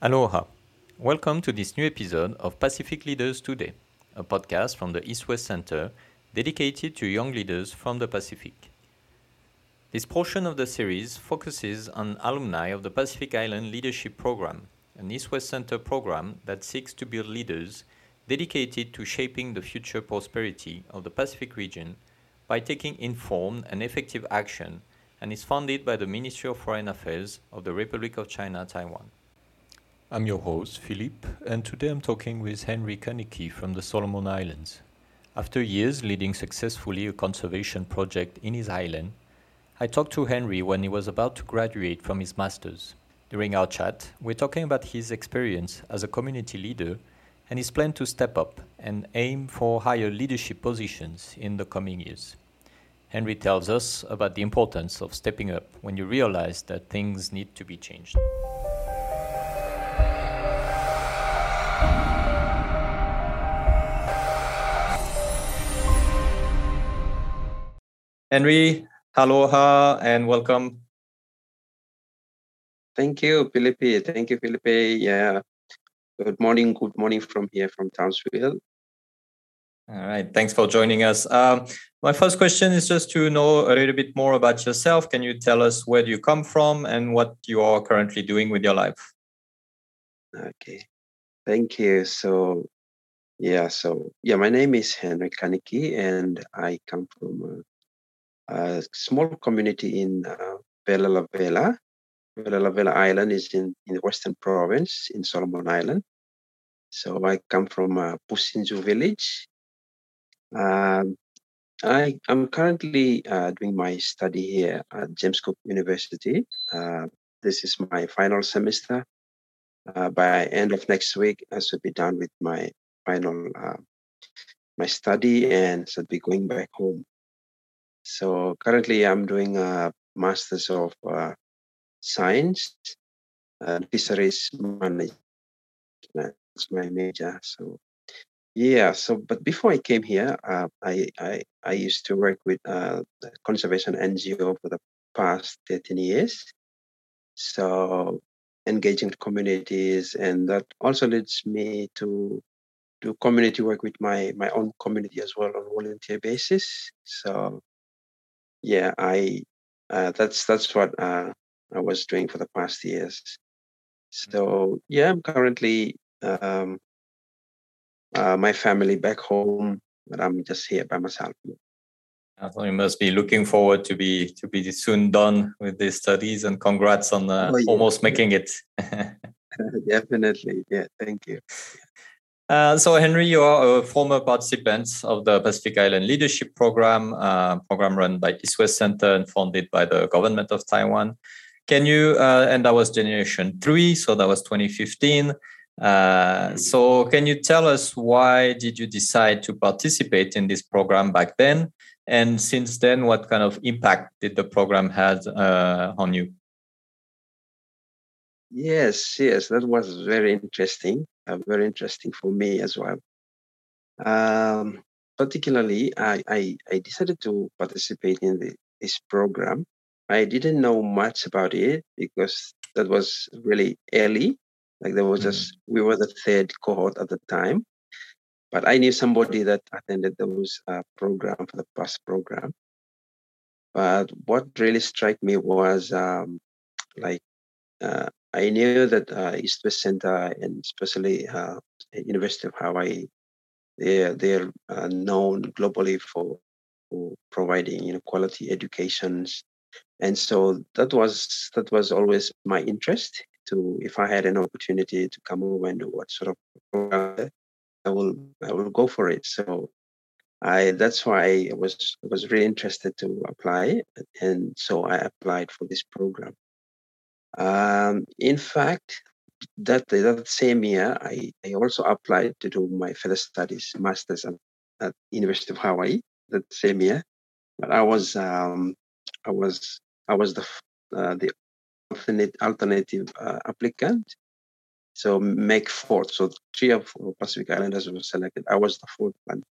Aloha. Welcome to this new episode of Pacific Leaders Today, a podcast from the East West Center dedicated to young leaders from the Pacific. This portion of the series focuses on alumni of the Pacific Island Leadership Program, an East West Center program that seeks to build leaders dedicated to shaping the future prosperity of the Pacific region by taking informed and effective action and is funded by the Ministry of Foreign Affairs of the Republic of China Taiwan. I'm your host, Philippe, and today I'm talking with Henry Kaniki from the Solomon Islands. After years leading successfully a conservation project in his island, I talked to Henry when he was about to graduate from his master's. During our chat, we're talking about his experience as a community leader and his plan to step up and aim for higher leadership positions in the coming years. Henry tells us about the importance of stepping up when you realize that things need to be changed. Henry, aloha and welcome. Thank you, Felipe. Thank you, Felipe. Yeah. Good morning. Good morning from here from Townsville. All right. Thanks for joining us. Um, my first question is just to know a little bit more about yourself. Can you tell us where do you come from and what you are currently doing with your life? Okay. Thank you. So, yeah. So, yeah, my name is Henry Kaniki and I come from a small community in uh, Vella La Vella. Vella La Vella Island is in, in the Western Province in Solomon Island. So I come from uh, Pusinju village. Um, I, am currently uh, doing my study here at James Cook University. Uh, this is my final semester. Uh, by end of next week, I should be done with my final uh, my study and should be going back home. So currently, I'm doing a master's of uh, science and fisheries management. That's my major. So yeah. So but before I came here, uh, I, I I used to work with uh, conservation NGO for the past 13 years. So engaging communities, and that also leads me to do community work with my my own community as well on volunteer basis. So yeah, I uh, that's that's what uh, I was doing for the past years. Mm. So yeah, I'm currently um, uh, my family back home, but I'm just here by myself. So you must be looking forward to be to be soon done with these studies, and congrats on uh, oh, yeah. almost making it. Definitely, yeah. Thank you. Uh, so, Henry, you are a former participant of the Pacific Island Leadership Program, uh, program run by East West Center and funded by the government of Taiwan. Can you, uh, and that was generation three, so that was 2015. Uh, so, can you tell us why did you decide to participate in this program back then? And since then, what kind of impact did the program have uh, on you? Yes, yes, that was very interesting very interesting for me as well. Um, particularly, I, I, I, decided to participate in the, this program. I didn't know much about it because that was really early. Like there was just, mm-hmm. we were the third cohort at the time. But I knew somebody that attended those uh, program for the past program. But what really struck me was um, like uh, I knew that uh, East West Center and especially uh, University of Hawaii, they're they're uh, known globally for, for providing you know quality educations, and so that was that was always my interest. To if I had an opportunity to come over and do what sort of program, I will I will go for it. So I that's why I was was really interested to apply, and so I applied for this program. Um, in fact, that that same year, I, I also applied to do my further studies, masters at, at University of Hawaii. That same year, but I was um, I was I was the uh, the alternate, alternative uh, applicant. So make fourth. So three of Pacific Islanders were selected. I was the fourth one.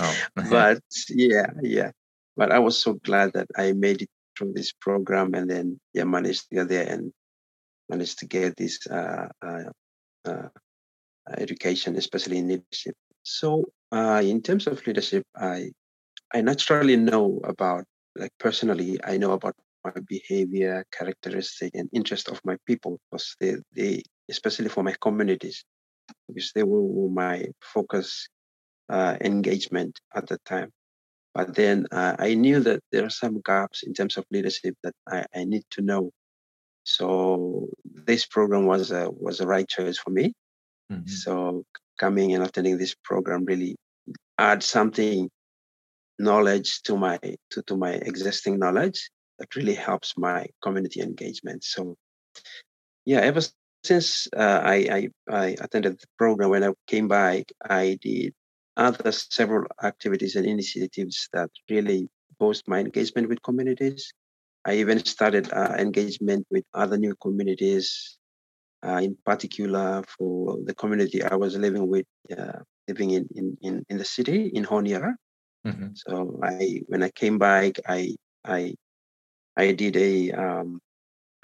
oh. but yeah, yeah. But I was so glad that I made it through this program and then yeah managed to get there and managed to get this uh, uh, uh, education, especially in leadership. So, uh, in terms of leadership, I I naturally know about like personally, I know about my behavior, characteristic, and interest of my people because they, they especially for my communities, because they were my focus uh, engagement at the time. But then uh, I knew that there are some gaps in terms of leadership that I, I need to know. So this program was a was a right choice for me. Mm-hmm. So coming and attending this program really add something knowledge to my to, to my existing knowledge that really helps my community engagement. So yeah, ever since uh, I, I, I attended the program when I came back, I did other several activities and initiatives that really boost my engagement with communities. I even started uh, engagement with other new communities, uh, in particular for the community I was living with, uh, living in, in, in, in, the city in Honiara. Mm-hmm. So I, when I came back, I, I, I did a um,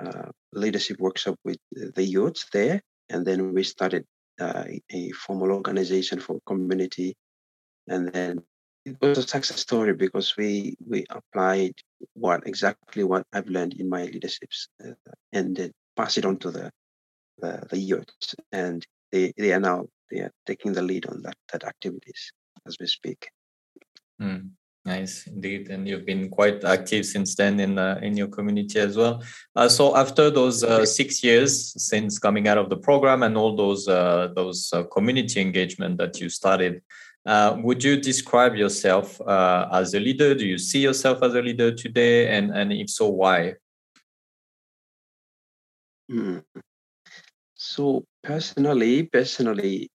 uh, leadership workshop with the youths there, and then we started uh, a formal organization for community. And then it was a success story because we we applied what exactly what I've learned in my leaderships uh, and then pass it on to the the, the youths, and they they are now they are taking the lead on that that activities as we speak. Mm. Nice indeed, and you've been quite active since then in uh, in your community as well. Uh, so after those uh, six years since coming out of the program and all those uh, those uh, community engagement that you started, uh, would you describe yourself as a leader? Do you see yourself as a leader today, and and if so, why? Mm. So personally, personally,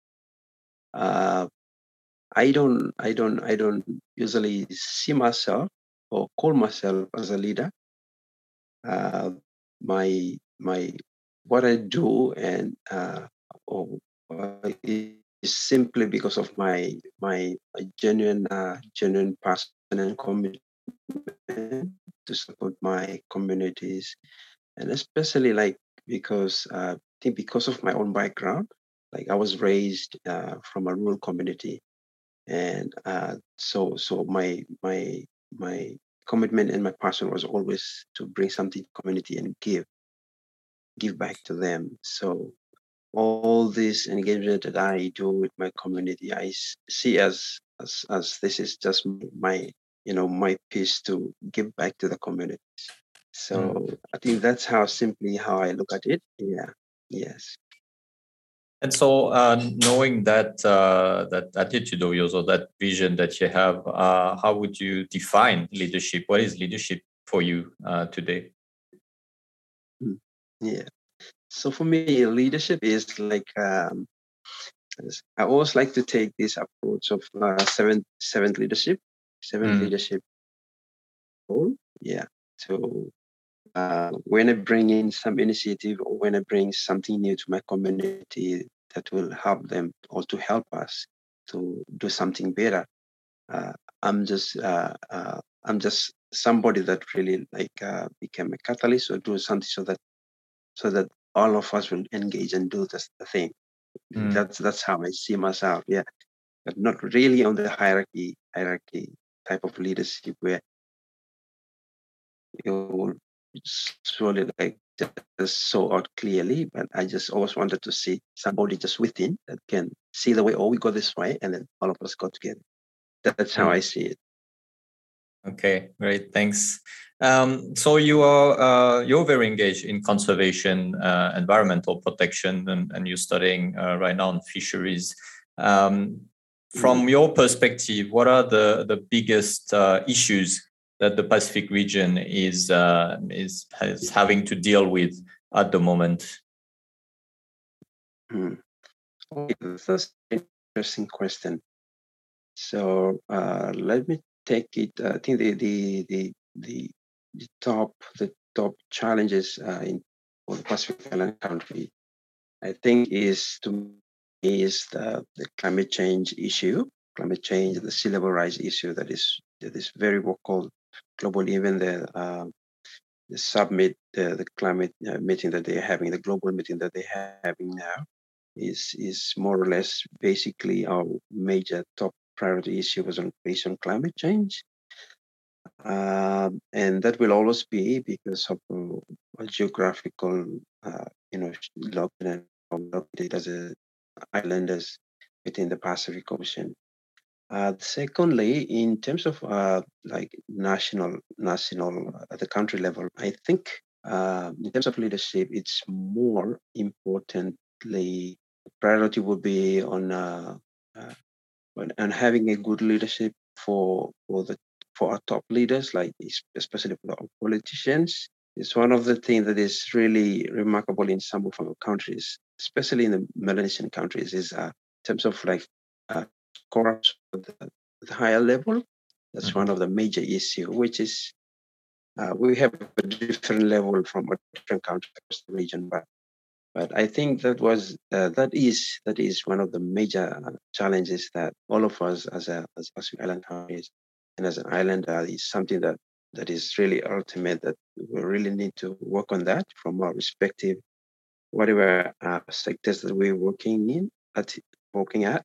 I don't, I don't, I don't usually see myself or call myself as a leader. Uh, my, my, what I do and uh, or, uh, is simply because of my, my, genuine, uh, genuine passion and commitment to support my communities, and especially like because uh, I think because of my own background, like I was raised uh, from a rural community and uh, so so my my my commitment and my passion was always to bring something to community and give give back to them. So all this engagement that i do with my community i see as as, as this is just my you know my piece to give back to the community so mm. i think that's how simply how i look at it. Yeah. Yes and so, uh, knowing that uh, that attitude of yours or that vision that you have, uh, how would you define leadership? What is leadership for you uh, today? Hmm. Yeah. So for me, leadership is like um, I always like to take this approach of uh, seventh seventh leadership, seventh mm. leadership role. Yeah. So uh, when I bring in some initiative or when I bring something new to my community that will help them or to help us to do something better, uh, I'm just uh, uh I'm just somebody that really like uh, became a catalyst or do something so that so that all of us will engage and do this, the thing. Mm. That's that's how I see myself. Yeah, but not really on the hierarchy hierarchy type of leadership where you will surely like just so out clearly, but I just always wanted to see somebody just within that can see the way, oh, we go this way, and then all of us go together. That's how I see it. Okay, great, thanks. Um, so you are uh, you're very engaged in conservation, uh, environmental protection, and, and you're studying uh, right now on fisheries. Um, from mm-hmm. your perspective, what are the the biggest uh, issues that the Pacific region is uh, is, is having to deal with at the moment? Hmm. That's an interesting question. So uh, let me take it. I think the the the the, the top the top challenges uh, in for the Pacific Island country, I think, is to is the, the climate change issue, climate change, the sea level rise issue that is that is very vocal globally, even the, uh, the summit, the, the climate uh, meeting that they're having, the global meeting that they're having now. is is more or less basically our major top priority issue was on based on climate change. Um, and that will always be because of uh, geographical, uh, you know, located as islanders within the Pacific Ocean. Uh, secondly, in terms of uh, like national, national at the country level, I think uh, in terms of leadership, it's more importantly priority would be on uh, uh, on having a good leadership for for the for our top leaders, like especially for our politicians. It's one of the things that is really remarkable in some of our countries, especially in the Melanesian countries, is uh, in terms of like uh, corruption at the, the higher level. That's mm-hmm. one of the major issue, which is uh, we have a different level from a different country across the region, but but I think that was uh, that is that is one of the major challenges that all of us as a as, as island countries and as an islander is something that that is really ultimate that we really need to work on that from our respective whatever uh, sectors that we're working in at working at.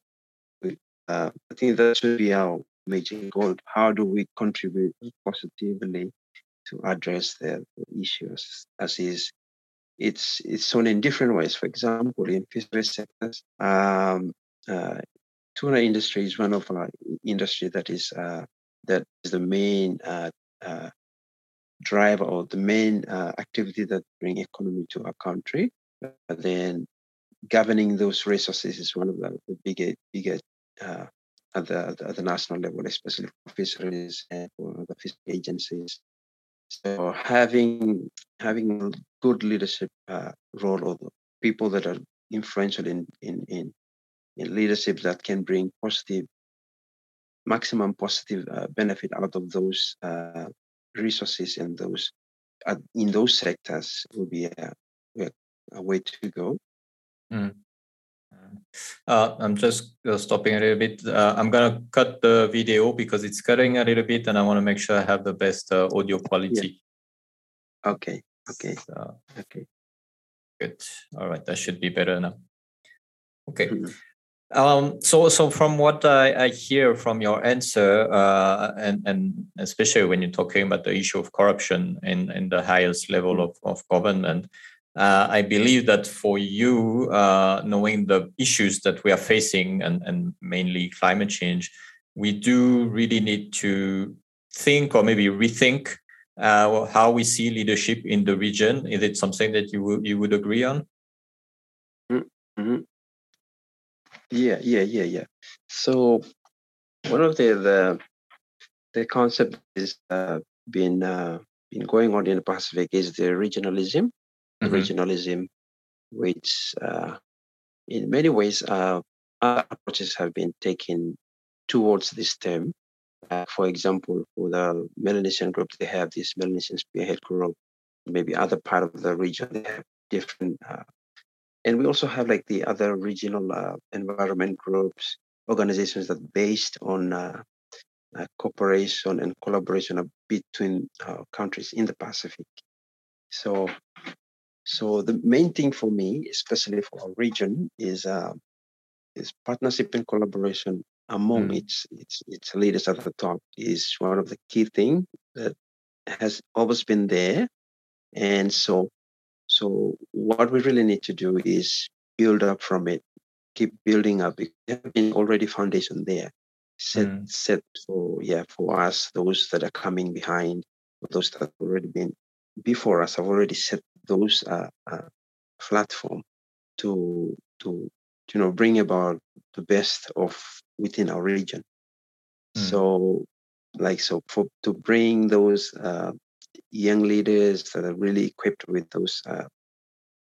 Uh, I think that should be our major goal. How do we contribute positively to address the, the issues as is it's it's shown in different ways. For example, in fisheries sectors, um, uh, tuna industry is one of our industry that is uh, that is the main uh, uh driver or the main uh, activity that bring economy to our country. But then governing those resources is one of the, the bigger bigger uh, at the, at the national level, especially for fisheries and for the fishery agencies. So having having a good leadership uh, role or people that are influential in, in in in leadership that can bring positive maximum positive uh, benefit out of those uh, resources and those uh, in those sectors will be a, a way to go. Mm. Uh, I'm just uh, stopping a little bit. Uh, I'm gonna cut the video because it's cutting a little bit, and I want to make sure I have the best uh, audio quality. Yeah. Okay. Okay. So, okay. Good. All right. That should be better now. Okay. Mm-hmm. Um, so, so from what I, I hear from your answer, uh, and and especially when you're talking about the issue of corruption in in the highest level mm-hmm. of of government, uh, I believe that for you, uh, knowing the issues that we are facing and, and mainly climate change, we do really need to think or maybe rethink uh, how we see leadership in the region. Is it something that you would you would agree on? Mm-hmm. Yeah, yeah, yeah, yeah. So one of the the, the concept is uh, been uh, been going on in the Pacific is the regionalism mm-hmm. regionalism, which uh, in many ways uh, approaches have been taken towards this term. Uh, for example, for the Melanesian group, they have this Melanesian spearhead group. Maybe other part of the region, they have different. Uh, and we also have like the other regional uh, environment groups, organizations that based on uh, cooperation and collaboration between countries in the Pacific. So so the main thing for me, especially for our region, is uh, is partnership and collaboration among mm. its its its leaders at the top is one of the key things that has always been there. And so so what we really need to do is build up from it, keep building up. It has been already foundation there. Set mm. set for yeah for us those that are coming behind, those that have already been before us have already set those uh, uh, platform to to you know bring about the best of within our region. Mm. So, like so, for to bring those uh, young leaders that are really equipped with those, uh,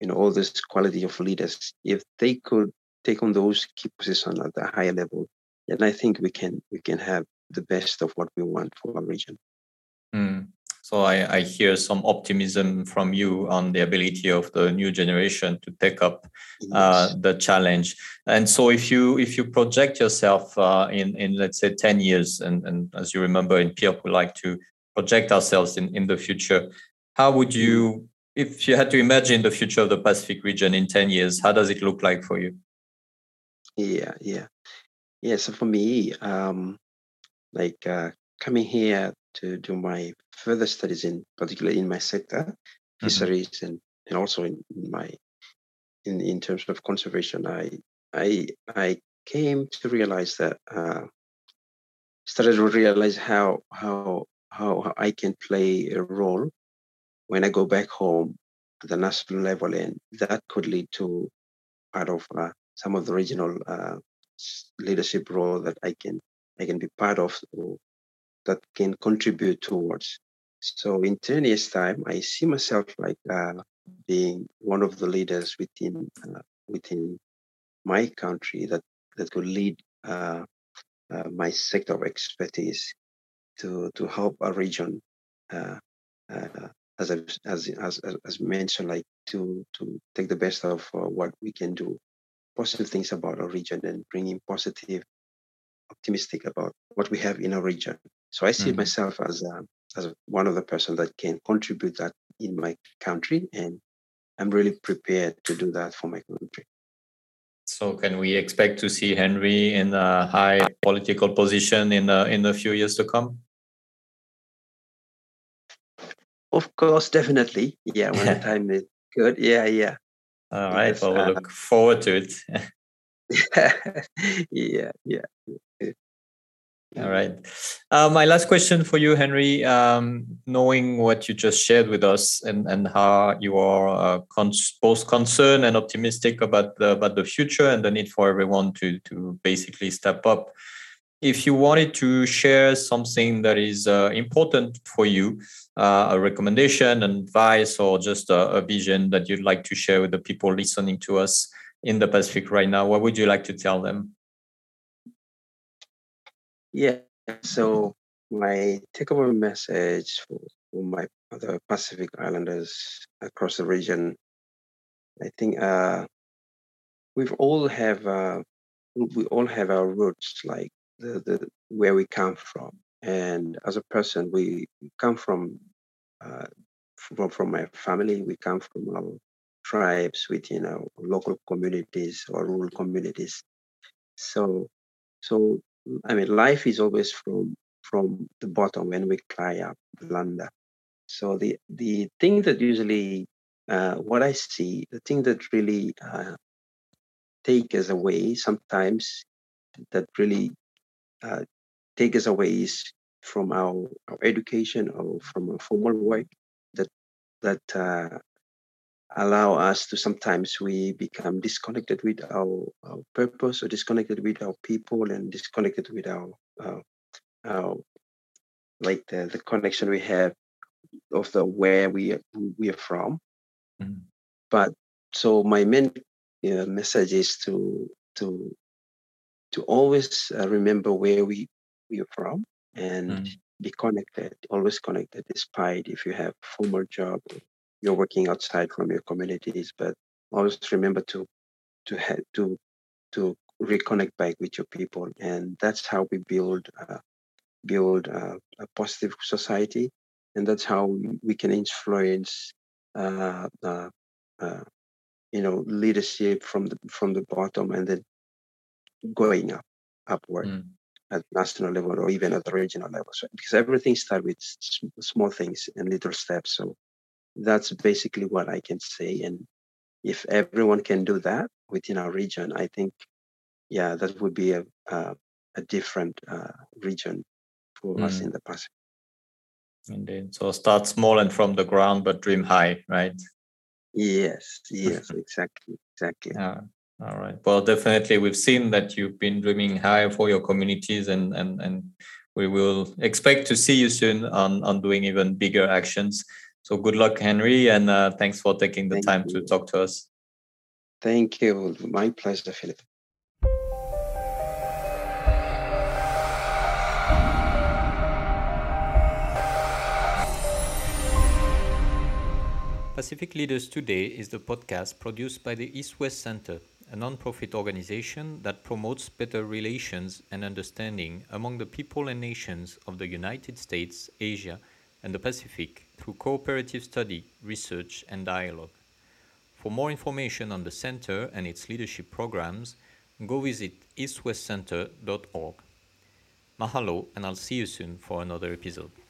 you know, all this quality of leaders, if they could take on those key positions at the higher level, then I think we can we can have the best of what we want for our region. So I, I, hear some optimism from you on the ability of the new generation to take up uh, the challenge. And so if you if you project yourself uh, in in let's say ten years, and and as you remember in PILP, we like to project ourselves in in the future. How would you, if you had to imagine the future of the Pacific region in ten years, how does it look like for you? Yeah, yeah, yeah. So for me, um, like uh, coming here to do my further studies in particularly in my sector, Mm-hmm. fisheries, and and also in my in in terms of conservation, I I I came to realize that uh, started to realize how how how I can play a role when I go back home at the national level, and that could lead to part of uh, some of the regional uh, leadership role that I can I can be part of or that can contribute towards. So in 10 years time, I see myself like uh, being one of the leaders within uh, within my country that that could lead uh, uh, my sector of expertise to to help a region uh, uh, as, I, as as as mentioned like to to take the best of what we can do positive things about our region and bringing positive optimistic about what we have in our region so i see Mhm. myself as a, as one of the person that can contribute that in my country and i'm really prepared to do that for my country So can we expect to see Henry in a high political position in the in the few years to come? of course definitely yeah when the time is good yeah yeah All right. Because, Well, we uh, look forward to it. yeah yeah All right. Uh, my last question for you, Henry. Um, knowing what you just shared with us and, and how you are uh, both concerned and optimistic about the, about the future and the need for everyone to, to basically step up. If you wanted to share something that is uh, important for you, uh, a recommendation, advice, or just a, a vision that you'd like to share with the people listening to us in the Pacific right now, what would you like to tell them? Yeah. So my takeaway message for, for my other Pacific Islanders across the region, I think uh, we've all have uh, we all have our roots, like the, the where we come from, and as a person, we come from uh, from from my family. We come from our tribes within our local communities or rural communities. So so I mean, life is always from from the bottom when we climb up the ladder. So the the thing that usually uh, what I see, the thing that really uh, take us away sometimes, that really uh, take us away is from our, our education or from our formal work that that uh, allow us to sometimes we become disconnected with our, our purpose or disconnected with our people and disconnected with our, our, our like the, the connection we have of the where we are, we are from Mhm. but so my main uh, message is to to to always uh, remember where we we are from and Mm. be connected always connected despite if you have formal job or you're working outside from your communities but always remember to to ha- to to reconnect back with your people and that's how we build uh, build uh, a positive society and that's how we- can influence uh, uh, uh, you know leadership from the from the bottom and then going up upward Mm. at national level or even at the regional level so, because everything starts with small things and little steps so that's basically what i can say and if everyone can do that within our region i think yeah that would be a a, a different uh, region for us Mm. in the pacific Indeed. So start small and from the ground, but dream high, right? yes yes exactly exactly Yeah. All right. Well, definitely, we've seen that you've been dreaming high for your communities, and and and we will expect to see you soon on on doing even bigger actions. So good luck, Henry, and uh, thanks for taking the Thank time to talk to us. thank you. My pleasure philip. Pacific Leaders Today is the podcast produced by the East West Center, a non-profit organization that promotes better relations and understanding among the people and nations of the United States, Asia, and the Pacific through cooperative study, research, and dialogue. For more information on the center and its leadership programs, go visit eastwestcenter.org. Mahalo, and I'll see you soon for another episode.